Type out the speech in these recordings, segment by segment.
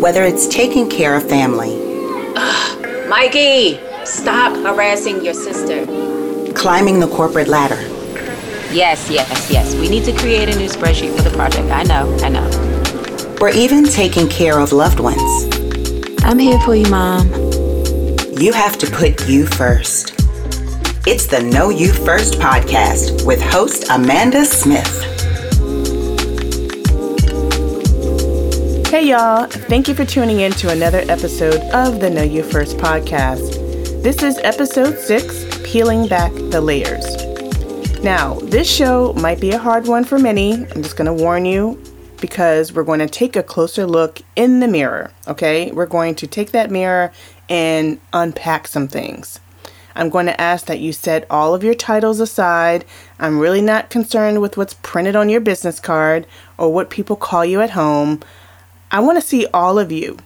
Whether it's taking care of family, Mikey, stop harassing your sister. climbing the corporate ladder, Yes, yes, yes. We need to create a new spreadsheet for the project. I know, I know. or even taking care of loved ones, I'm here for you, Mom. you have to put you first. It's the Know You First podcast with host Amanda Smith. Hey y'all, thank you for tuning in to another episode of the Know You First podcast. This is episode six Peeling Back the Layers. Now, this show might be a hard one for many. I'm just going to warn you because we're going to take a closer look in the mirror, okay? We're going to take that mirror and unpack some things. I'm going to ask that you set all of your titles aside. I'm really not concerned with what's printed on your business card or what people call you at home. I want to see all of you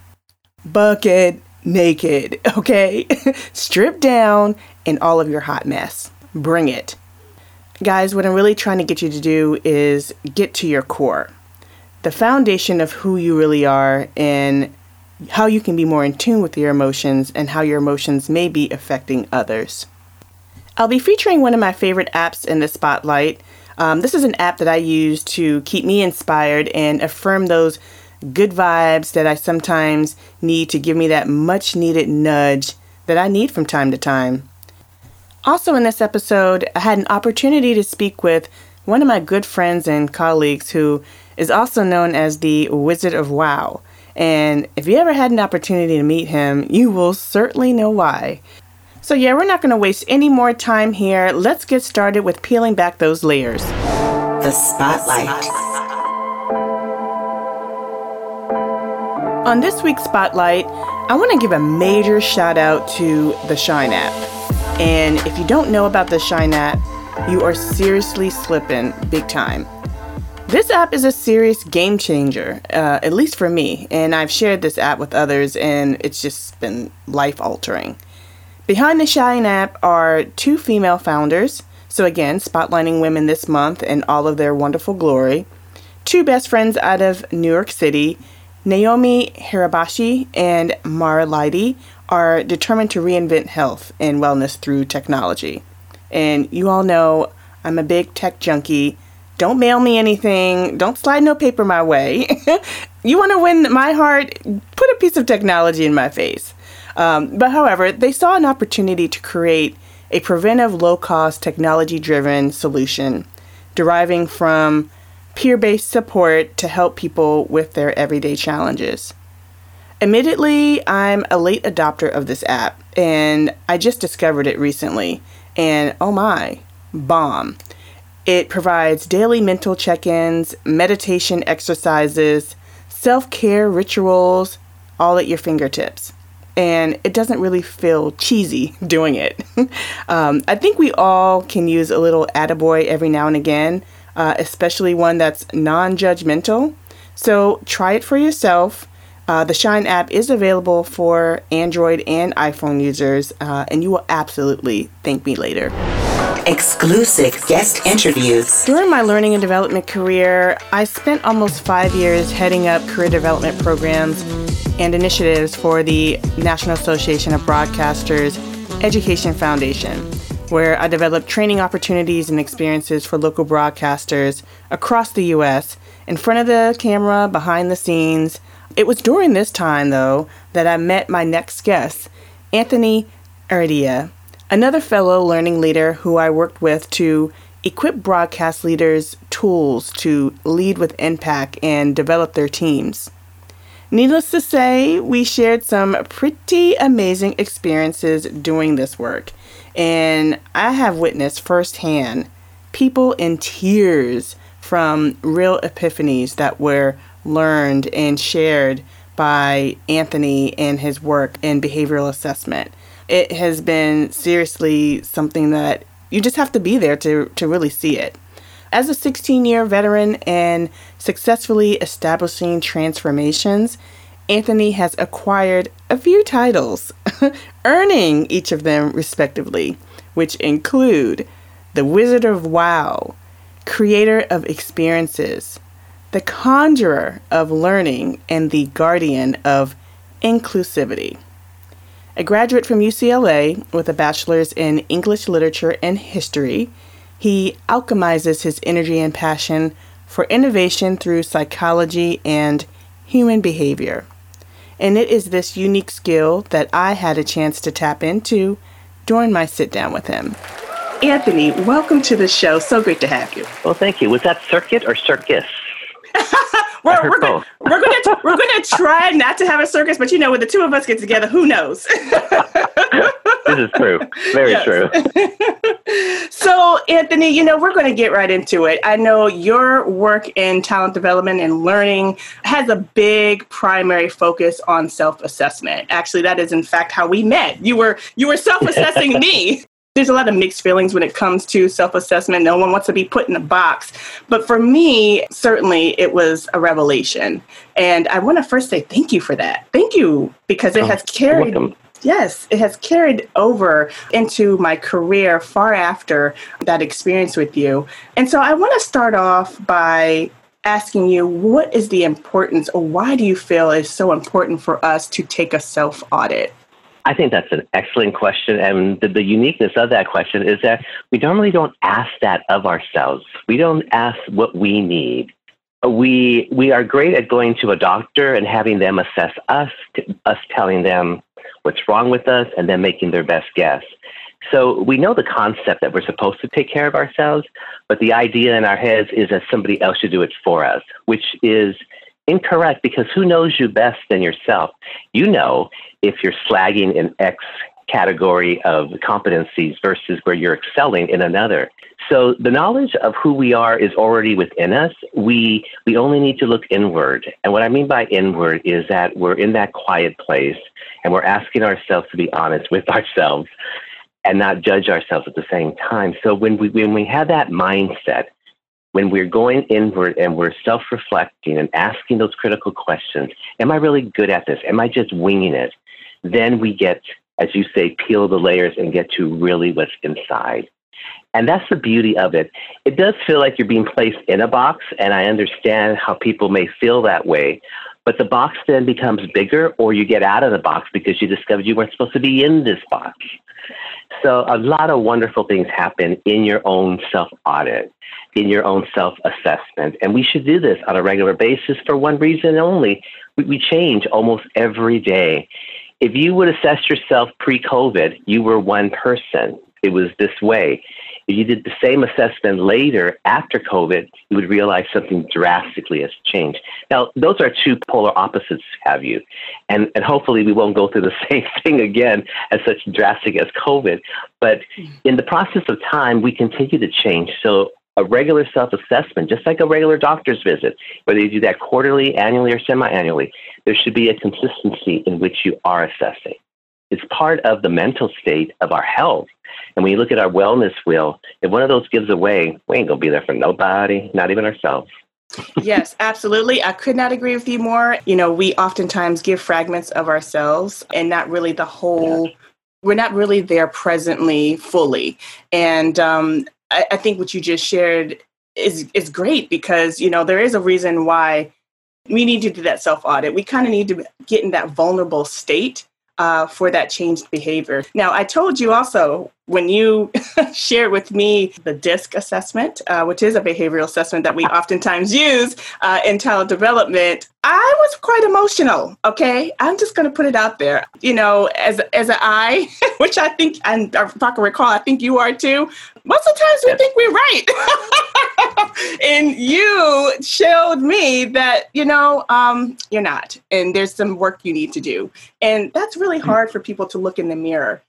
bucket naked, okay? Strip down in all of your hot mess. Bring it. Guys, what I'm really trying to get you to do is get to your core, the foundation of who you really are and how you can be more in tune with your emotions and how your emotions may be affecting others. I'll be featuring one of my favorite apps in the spotlight. Um, this is an app that I use to keep me inspired and affirm those good vibes that I sometimes need to give me that much needed nudge that I need from time to time. Also, in this episode, I had an opportunity to speak with one of my good friends and colleagues who is also known as the Wizard of WoW. And if you ever had an opportunity to meet him, you will certainly know why. So, yeah, we're not going to waste any more time here. Let's get started with peeling back those layers. The Spotlight. On this week's Spotlight, I want to give a major shout out to the Shine app. And if you don't know about the Shine app, you are seriously slipping big time. This app is a serious game changer, uh, at least for me, and I've shared this app with others, and it's just been life altering. Behind the Shine app are two female founders, so again, spotlighting women this month in all of their wonderful glory. Two best friends out of New York City, Naomi Hirabayashi and Marah Lidey, are determined to reinvent health and wellness through technology. And you all know I'm a big tech junkie. Don't mail me anything. Don't slide no paper my way. you want to win my heart? Put a piece of technology in my face. Um, but however, they saw an opportunity to create a preventive, low cost, technology driven solution deriving from peer based support to help people with their everyday challenges. Admittedly, I'm a late adopter of this app and I just discovered it recently. And oh my, bomb. It provides daily mental check ins, meditation exercises, self care rituals, all at your fingertips. And it doesn't really feel cheesy doing it. um, I think we all can use a little attaboy every now and again, uh, especially one that's non judgmental. So try it for yourself. Uh, the Shine app is available for Android and iPhone users, uh, and you will absolutely thank me later. Exclusive guest interviews, During my learning and development career, I spent almost five years heading up career development programs and initiatives for the National Association of Broadcasters Education Foundation, where I developed training opportunities and experiences for local broadcasters across the U.S. in front of the camera, behind the scenes. It was during this time, though, that I met my next guest, Anthony Erdia, another fellow learning leader who I worked with to equip broadcast leaders tools to lead with impact and develop their teams. Needless to say, we shared some pretty amazing experiences doing this work, and I have witnessed firsthand people in tears from real epiphanies that were learned and shared by Anthony and his work in behavioral assessment. It has been seriously something that you just have to be there to, to really see it. As a 16 year veteran and successfully establishing transformations, Anthony has acquired a few titles, earning each of them respectively, which include the Wizard of WoW, Creator of Experiences, the conjurer of learning and the guardian of inclusivity. A graduate from UCLA with a bachelor's in English literature and history, he alchemizes his energy and passion for innovation through psychology and human behavior. And it is this unique skill that I had a chance to tap into during my sit down with him. Anthony, welcome to the show. So great to have you. Well, thank you. Was that circuit or circus? we're, we're, gonna, we're gonna we're gonna try not to have a circus, but you know, when the two of us get together, who knows? this is true. Very true. so, Anthony, you know, we're going to get right into it. I know your work in talent development and learning has a big primary focus on self-assessment. Actually, that is in fact how we met. You were you were self-assessing me there's a lot of mixed feelings when it comes to self assessment. No one wants to be put in a box. But for me, certainly it was a revelation. And I want to first say thank you for that. Thank you because it oh, has carried. Yes, it has carried over into my career far after that experience with you. And so I want to start off by asking you what is the importance or why do you feel is so important for us to take a self audit? I think that's an excellent question. And the, the, uniqueness of that question is that we normally don't ask that of ourselves. We don't ask what we need. We, we are great at going to a doctor and having them assess us, us telling them what's wrong with us, and then making their best guess. So we know the concept that we're supposed to take care of ourselves, but the idea in our heads is that somebody else should do it for us, which is incorrect because who knows you best than yourself? You know if you're slagging in X category of competencies versus where you're excelling in another. So the knowledge of who we are is already within us. We we only need to look inward. And what I mean by inward is that we're in that quiet place and we're asking ourselves to be honest with ourselves and not judge ourselves at the same time. So when we when we have that mindset, when we're going inward and we're self reflecting and asking those critical questions Am I really good at this? Am I just winging it? Then we get, as you say, peel the layers and get to really what's inside. And that's the beauty of it. It does feel like you're being placed in a box, and I understand how people may feel that way. But the box then becomes bigger, or you get out of the box because you discovered you weren't supposed to be in this box. So, a lot of wonderful things happen in your own self audit, in your own self assessment. And we should do this on a regular basis for one reason only we change almost every day. If you would assess yourself pre COVID, you were one person. It was this way. If you did the same assessment later after COVID, you would realize something drastically has changed. Now, those are two polar opposites, have you? And, and hopefully we won't go through the same thing again as such drastic as COVID. But in the process of time, we continue to change. So a regular self assessment, just like a regular doctor's visit, whether you do that quarterly, annually, or semi annually, there should be a consistency in which you are assessing. It's part of the mental state of our health. And when you look at our wellness wheel, if one of those gives away, we ain't to be there for nobody, not even ourselves. yes, absolutely. I could not agree with you more. You know, we oftentimes give fragments of ourselves and not really the whole. Yeah. We're not really there presently fully. And um, I, I think what you just shared is is great because you know there is a reason why we need to do that self audit. We kind of need to get in that vulnerable state uh, for that changed behavior. Now, I told you also when you shared with me the DISC assessment, uh, which is a behavioral assessment that we oftentimes use uh, in talent development, I was quite emotional. Okay, I'm just going to put it out there. You know, as as an I, which I think, and if I can recall, I think you are too. Most of the times we think we're right, and you showed me that you know um, you're not, and there's some work you need to do, and that's really hard for people to look in the mirror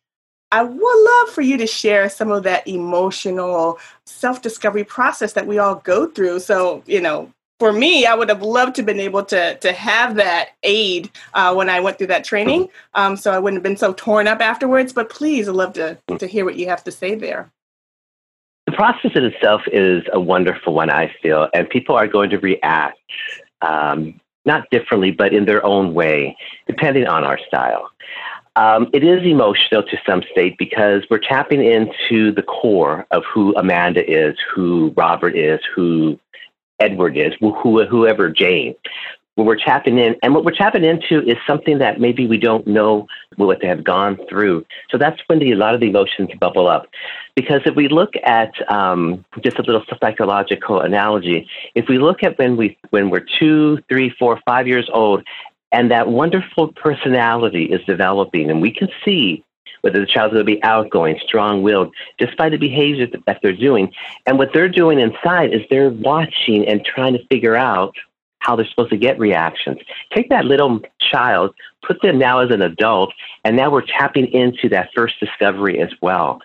I would love for you to share some of that emotional self discovery process that we all go through. So, you know, for me, I would have loved to have been able to to have that aid uh, when I went through that training, um, so I wouldn't have been so torn up afterwards. But please, I'd love to to hear what you have to say there. The process in itself is a wonderful one, I feel, and people are going to react um, not differently, but in their own way, depending on our style. Um, it is emotional to some state because we're tapping into the core of who Amanda is, who Robert is, who Edward is, who, whoever Jane. What we're tapping in, and what we're tapping into is something that maybe we don't know what they have gone through. So that's when the, a lot of the emotions bubble up. Because if we look at um, just a little psychological analogy, if we look at when we when we're two, three, four, five years old, and that wonderful personality is developing, and we can see whether the child's going to be outgoing, strong willed, just by the behavior that they're doing. And what they're doing inside is they're watching and trying to figure out how they're supposed to get reactions. Take that little child, put them now as an adult, and now we're tapping into that first discovery as well.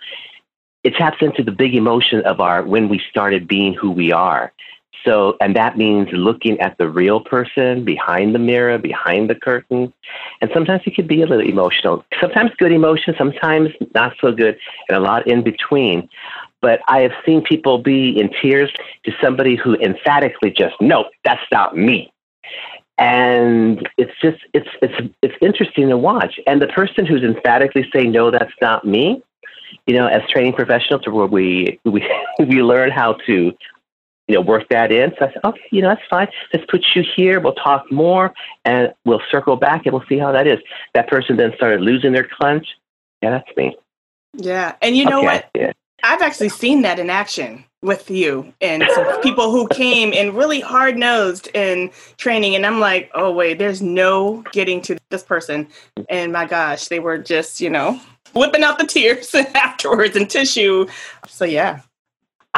It taps into the big emotion of our when we started being who we are. So, and that means looking at the real person behind the mirror, behind the curtain. And sometimes it can be a little emotional. Sometimes good emotion, sometimes not so good, and a lot in between. But I have seen people be in tears to somebody who emphatically just, no, that's not me. And it's just, it's, it's, it's interesting to watch. And the person who's emphatically saying, no, that's not me, you know, as training professionals, where we, we, we learn how to you know, work that in. So I said, okay, you know, that's fine. Let's put you here. We'll talk more and we'll circle back and we'll see how that is. That person then started losing their clench. Yeah, that's me. Yeah. And you know okay, what? Yeah. I've actually seen that in action with you and people who came in really hard nosed in training. And I'm like, oh, wait, there's no getting to this person. And my gosh, they were just, you know, whipping out the tears afterwards and tissue. So, yeah.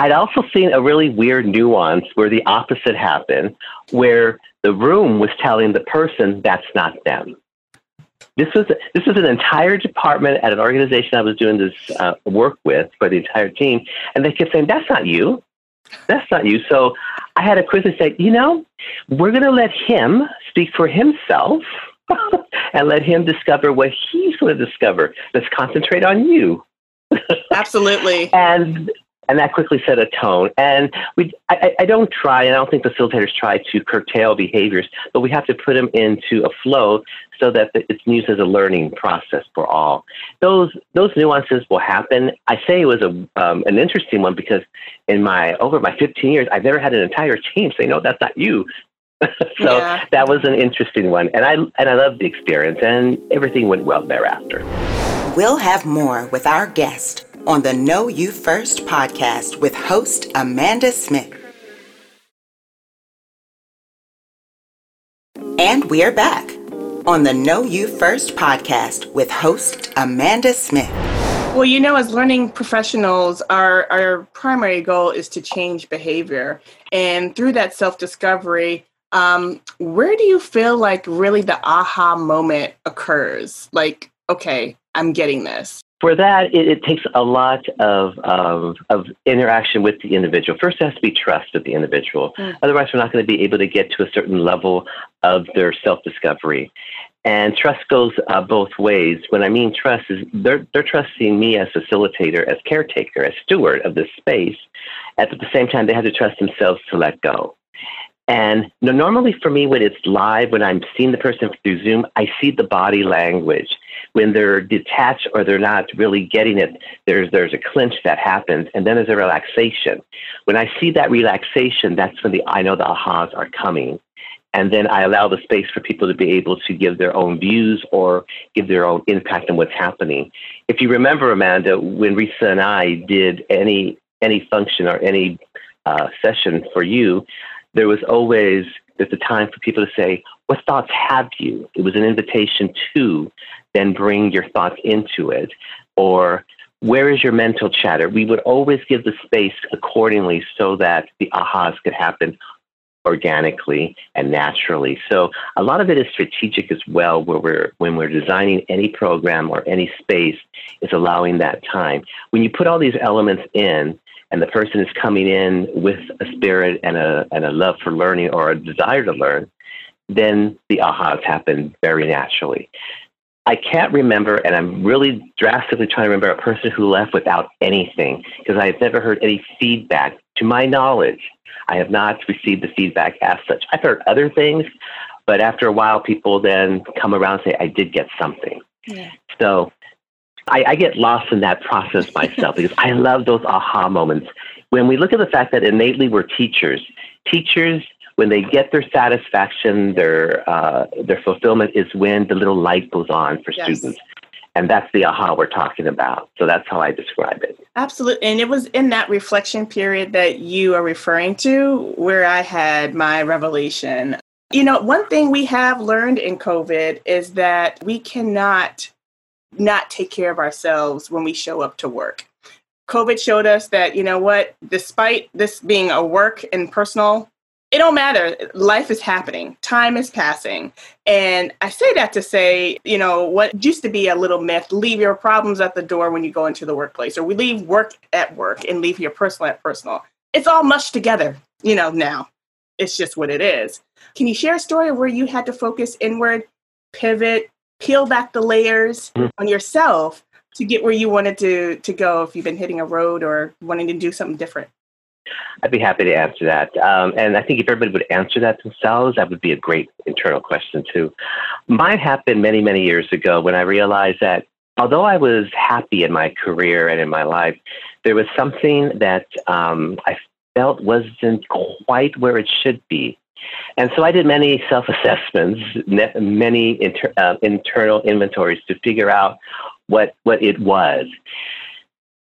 I'd also seen a really weird nuance where the opposite happened, where the room was telling the person that's not them. This was this was an entire department at an organization I was doing this uh, work with for the entire team, and they kept saying, "That's not you, that's not you." So I had to quickly say, "You know, we're going to let him speak for himself." and let him discover what he's going to discover. Let's concentrate on you. Absolutely. and and that quickly set a tone. And we, I, I, don't try, and I don't think facilitators try to curtail behaviors, but we have to put them into a flow so that it's used as a learning process for all. Those those nuances will happen. I say it was a um, an interesting one because in my over my 15 years, I've never had an entire team say, "No, that's not you." so yeah. that was an interesting one, and I and I loved the experience, and everything went well thereafter. We'll have more with our guest on the Know You First podcast with host Amanda Smith. And we're back on the Know You First podcast with host Amanda Smith. Well, you know, as learning professionals, our, our primary goal is to change behavior. And through that self discovery, um, where do you feel like really the aha moment occurs? Like, okay, I'm getting this for that, it, it, takes a lot of, of, of, interaction with the individual. First, there has to be trust with the individual. Mm. Otherwise, we're not going to be able to get to a certain level of their self discovery. And trust goes uh, both ways. When I mean trust, is they're, they're trusting me as facilitator, as caretaker, as steward of this space. At the same time, they have to trust themselves to let go. And normally for me, when it's live, when I'm seeing the person through Zoom, I see the body language. When they're detached or they're not really getting it, there's there's a clinch that happens, and then there's a relaxation. When I see that relaxation, that's when the I know the ahas are coming. And then I allow the space for people to be able to give their own views or give their own impact on what's happening. If you remember, Amanda, when Risa and I did any any function or any uh, session for you, there was always there's a time for people to say, "What thoughts have you?" It was an invitation to then bring your thoughts into it, or where is your mental chatter? We would always give the space accordingly so that the ahas could happen organically and naturally. So a lot of it is strategic as well, where we're when we're designing any program or any space, is allowing that time. When you put all these elements in, and the person is coming in with a spirit and a, and a love for learning or a desire to learn, then the ahas happen very naturally. I can't remember, and I'm really drastically trying to remember a person who left without anything because I've never heard any feedback. To my knowledge, I have not received the feedback as such. I've heard other things, but after a while, people then come around and say, I did get something. Yeah. So I, I get lost in that process myself because I love those aha moments. when we look at the fact that innately we're teachers, teachers when they get their satisfaction, their uh, their fulfillment is when the little light goes on for yes. students. And that's the aha we're talking about. So that's how I describe it. Absolutely. And it was in that reflection period that you are referring to where I had my revelation. You know, one thing we have learned in COVID is that we cannot not take care of ourselves when we show up to work. COVID showed us that, you know what, despite this being a work and personal it don't matter. Life is happening. Time is passing. And I say that to say, you know, what used to be a little myth, leave your problems at the door when you go into the workplace, or we leave work at work and leave your personal at personal. It's all mushed together, you know, now. It's just what it is. Can you share a story where you had to focus inward, pivot, peel back the layers mm-hmm. on yourself to get where you wanted to to go if you've been hitting a road or wanting to do something different? I'd be happy to answer that. Um, and I think if everybody would answer that themselves, that would be a great internal question, too. Mine happened many, many years ago when I realized that although I was happy in my career and in my life, there was something that um, I felt wasn't quite where it should be. And so I did many self assessments, many inter, uh, internal inventories to figure out what, what it was.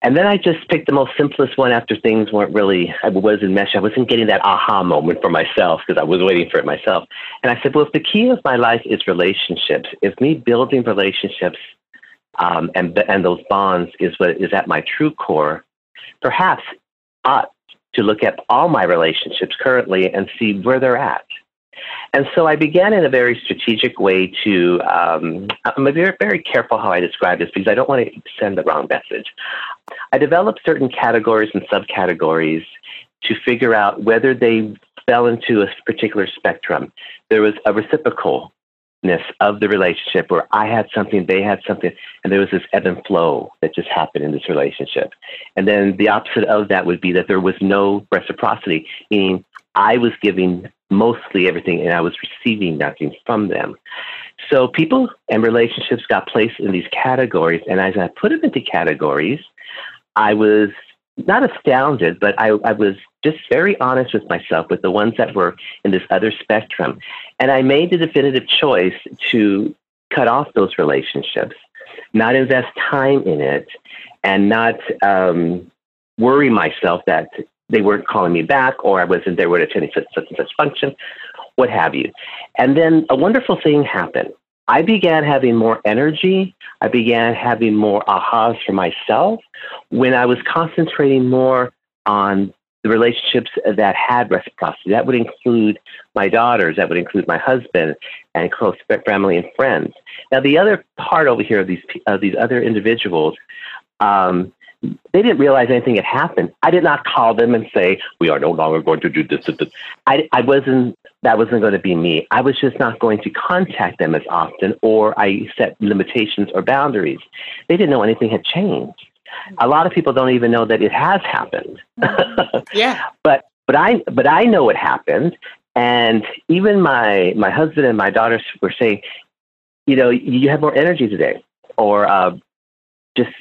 And then I just picked the most simplest one after things weren't really, I wasn't mesh. I wasn't getting that aha moment for myself because I was waiting for it myself. And I said, well, if the key of my life is relationships, if me building relationships um, and, and those bonds is what is at my true core, perhaps ought to look at all my relationships currently and see where they're at. And so I began in a very strategic way to, um, I'm very, very careful how I describe this because I don't want to send the wrong message. I developed certain categories and subcategories to figure out whether they fell into a particular spectrum. There was a reciprocalness of the relationship where I had something, they had something, and there was this ebb and flow that just happened in this relationship. And then the opposite of that would be that there was no reciprocity, meaning I was giving mostly everything and I was receiving nothing from them. So people and relationships got placed in these categories. And as I put them into categories, I was not astounded, but I, I was just very honest with myself with the ones that were in this other spectrum. And I made the definitive choice to cut off those relationships, not invest time in it, and not um, worry myself that they weren't calling me back or I wasn't there with attending such, such and such function, what have you. And then a wonderful thing happened. I began having more energy. I began having more ahas for myself when I was concentrating more on the relationships that had reciprocity. That would include my daughters, that would include my husband, and close family and friends. Now, the other part over here of these of these other individuals, um, they didn't realize anything had happened. I did not call them and say, we are no longer going to do this. this, this. I, I wasn't, that wasn't going to be me. I was just not going to contact them as often or I set limitations or boundaries. They didn't know anything had changed. A lot of people don't even know that it has happened. yeah. but, but I, but I know it happened. And even my, my husband and my daughters were saying, you know, you have more energy today or uh, just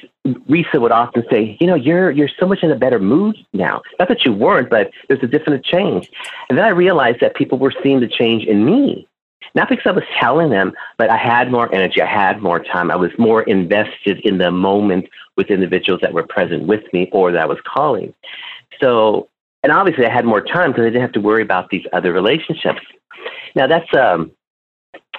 Risa would often say, you know, you're you're so much in a better mood now. Not that you weren't, but there's a definite change. And then I realized that people were seeing the change in me. Not because I was telling them, but I had more energy, I had more time, I was more invested in the moment with individuals that were present with me or that I was calling. So, and obviously I had more time because I didn't have to worry about these other relationships. Now that's um,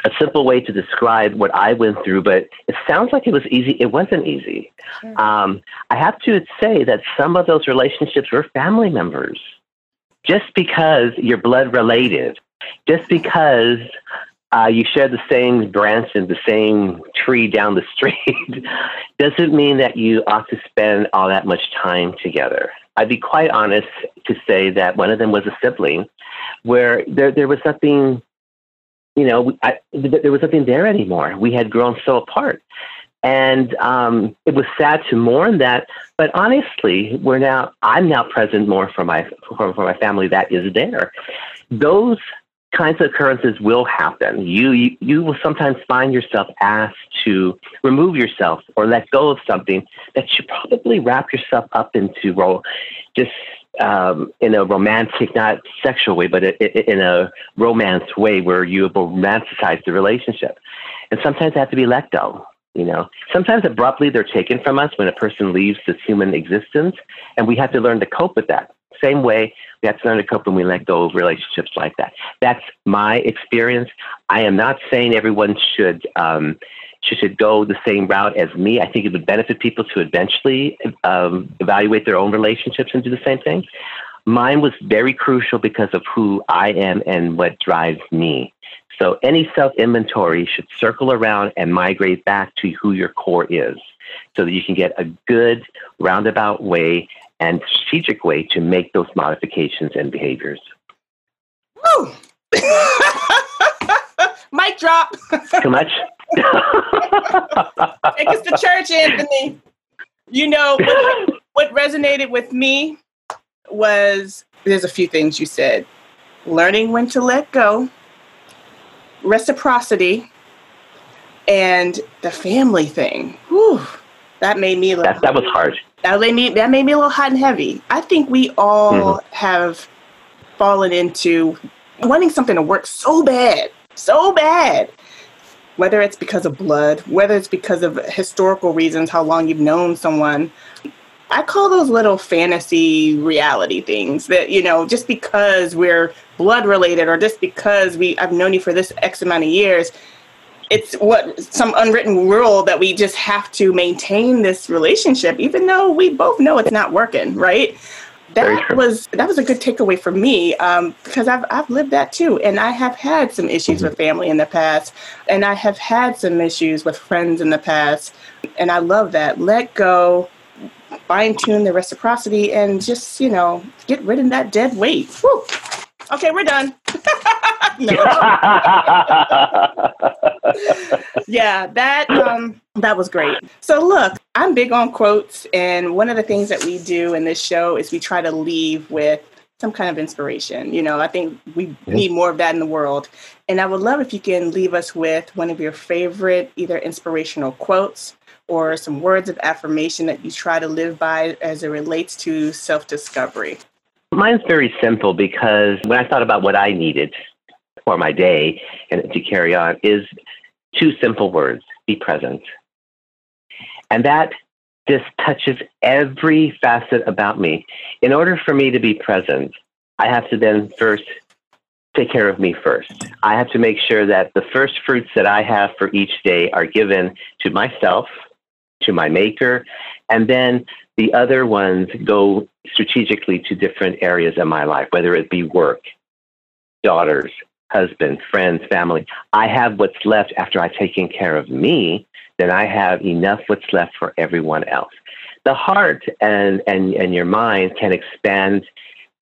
a simple way to describe what I went through, but it sounds like it was easy. It wasn't easy. Sure. Um, I have to say that some of those relationships were family members. Just because you're blood related, just because uh, you share the same branch and the same tree down the street, doesn't mean that you ought to spend all that much time together. I'd be quite honest to say that one of them was a sibling where there, there was nothing you know, I, there was nothing there anymore. We had grown so apart. And um, it was sad to mourn that, but honestly, we're now. I'm now present more for my for, for my family that is there. Those kinds of occurrences will happen. You, you you will sometimes find yourself asked to remove yourself or let go of something that you probably wrap yourself up into. Well, just um, in a romantic, not sexual way, but in a romance way where you romanticize the relationship. And sometimes they have to be let go. You know, sometimes abruptly they're taken from us when a person leaves this human existence, and we have to learn to cope with that. Same way we have to learn to cope when we let go of relationships like that. That's my experience. I am not saying everyone should um, should go the same route as me. I think it would benefit people to eventually um, evaluate their own relationships and do the same thing. Mine was very crucial because of who I am and what drives me. So any self inventory should circle around and migrate back to who your core is so that you can get a good roundabout way and strategic way to make those modifications and behaviors. Woo! Mic drop. Too much? Take us to church, Anthony. You know, what, what resonated with me was there's a few things you said learning when to let go, reciprocity, and the family thing. Whew, that made me that, that was hard. That made me that made me a little hot and heavy. I think we all mm-hmm. have fallen into wanting something to work so bad, so bad whether it's because of blood, whether it's because of historical reasons, how long you've known someone. I call those little fantasy reality things that, you know, just because we're blood related or just because we I've known you for this X amount of years, it's what some unwritten rule that we just have to maintain this relationship, even though we both know it's not working, right? That was that was a good takeaway for me um, because I've I've lived that too, and I have had some issues mm-hmm. with family in the past, and I have had some issues with friends in the past, and I love that. Let go, fine tune the reciprocity, and just you know get rid of that dead weight. Woo. Okay, we're done. yeah, that um, that was great. So look, I'm big on quotes, and one of the things that we do in this show is we try to leave with some kind of inspiration. You know, I think we need more of that in the world. And I would love if you can leave us with one of your favorite either inspirational quotes or some words of affirmation that you try to live by as it relates to self discovery. Mine's very simple because when I thought about what I needed for my day and to carry on is two simple words be present. And that just touches every facet about me. In order for me to be present, I have to then first take care of me first. I have to make sure that the first fruits that I have for each day are given to myself, to my maker, and then the other ones go strategically to different areas of my life, whether it be work, daughters, husband, friends, family. I have what's left after I've taken care of me, then I have enough what's left for everyone else. The heart and, and, and your mind can expand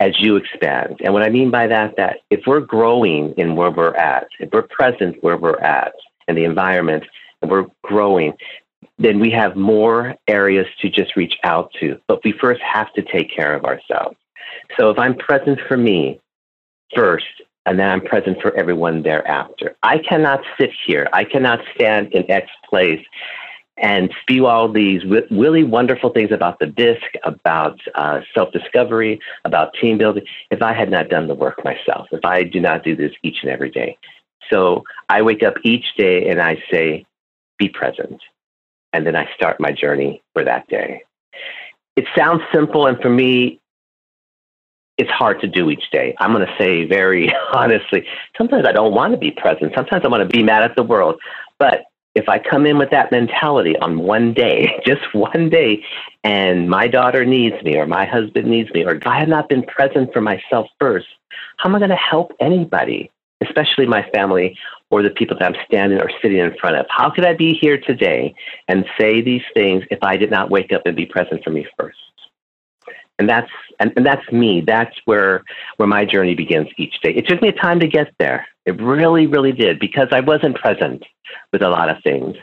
as you expand. And what I mean by that, that if we're growing in where we're at, if we're present where we're at in the environment, and we're growing, then we have more areas to just reach out to. But we first have to take care of ourselves. So if I'm present for me first, and then I'm present for everyone thereafter. I cannot sit here. I cannot stand in X place and spew all these really wonderful things about the disc, about uh, self discovery, about team building, if I had not done the work myself, if I do not do this each and every day. So I wake up each day and I say, be present. And then I start my journey for that day. It sounds simple, and for me, it's hard to do each day. I'm going to say very honestly, sometimes I don't want to be present. Sometimes I want to be mad at the world. But if I come in with that mentality on one day, just one day, and my daughter needs me or my husband needs me, or if I have not been present for myself first, how am I going to help anybody, especially my family or the people that I'm standing or sitting in front of? How could I be here today and say these things if I did not wake up and be present for me first? And that's and, and that's me. That's where where my journey begins each day. It took me a time to get there. It really really did. Because i wasn't present with a lot of things.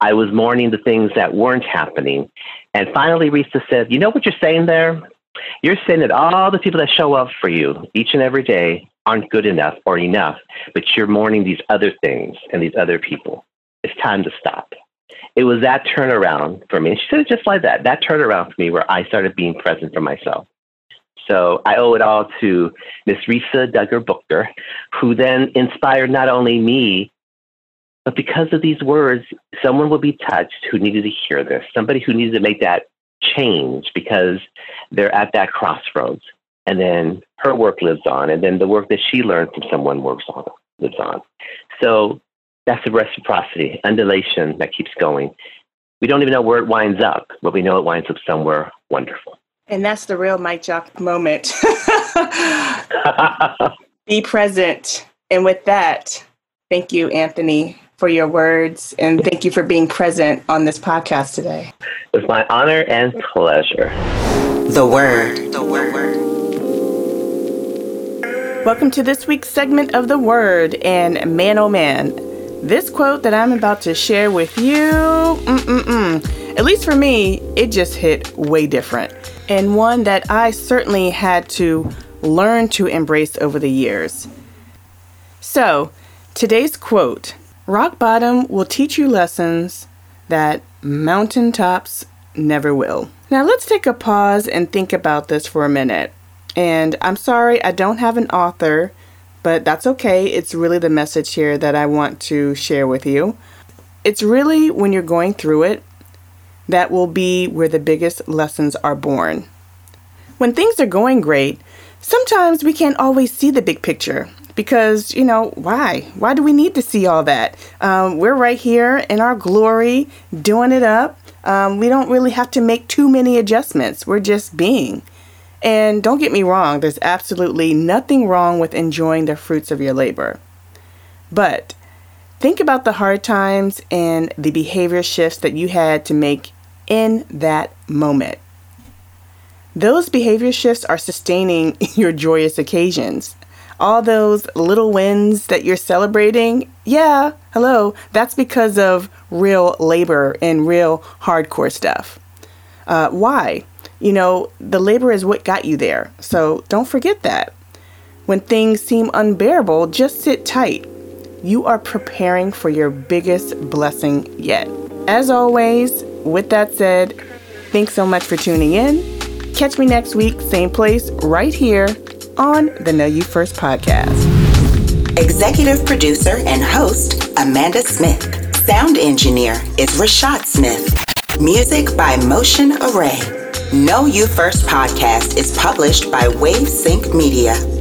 I was mourning the things that weren't happening. And finally risa said you know what you're saying there? You're saying that all the people that show up for you each and every day aren't good enough or enough but you're mourning these other things and these other people. It's time to stop it was that turnaround for me. And she said it just like that. That turnaround for me where I started being present for myself. So I owe it all to Miss Risa Duggar Booker, who then inspired not only me, but because of these words, someone will be touched who needed to hear this, somebody who needed to make that change because they're at that crossroads. And then her work lives on, and then the work that she learned from someone works on lives on. So that's the reciprocity, undulation that keeps going. We don't even know where it winds up, but we know it winds up somewhere wonderful. And that's the real Mike Jock moment. Be present. And with that, thank you, Anthony, for your words. And thank you for being present on this podcast today. It was my honor and pleasure. The Word. The Word. Welcome to this week's segment of The Word. And man, oh man, this quote that I'm about to share with you, at least for me, it just hit way different. And one that I certainly had to learn to embrace over the years. So, today's quote Rock bottom will teach you lessons that mountaintops never will. Now, let's take a pause and think about this for a minute. And I'm sorry, I don't have an author, but that's okay. It's really the message here that I want to share with you. It's really when you're going through it that will be where the biggest lessons are born. When things are going great, sometimes we can't always see the big picture because you know why why do we need to see all that um, we're right here in our glory doing it up um, we don't really have to make too many adjustments we're just being and don't get me wrong there's absolutely nothing wrong with enjoying the fruits of your labor but think about the hard times and the behavior shifts that you had to make in that moment those behavior shifts are sustaining your joyous occasions all those little wins that you're celebrating, yeah, hello, that's because of real labor and real hardcore stuff. Uh, why? You know, the labor is what got you there. So don't forget that. When things seem unbearable, just sit tight. You are preparing for your biggest blessing yet. As always, with that said, thanks so much for tuning in. Catch me next week, same place, right here on the Know You First podcast. Executive producer and host Amanda Smith. Sound engineer is Rashad Smith. Music by Motion Array. Know You First podcast is published by WaveSync Media.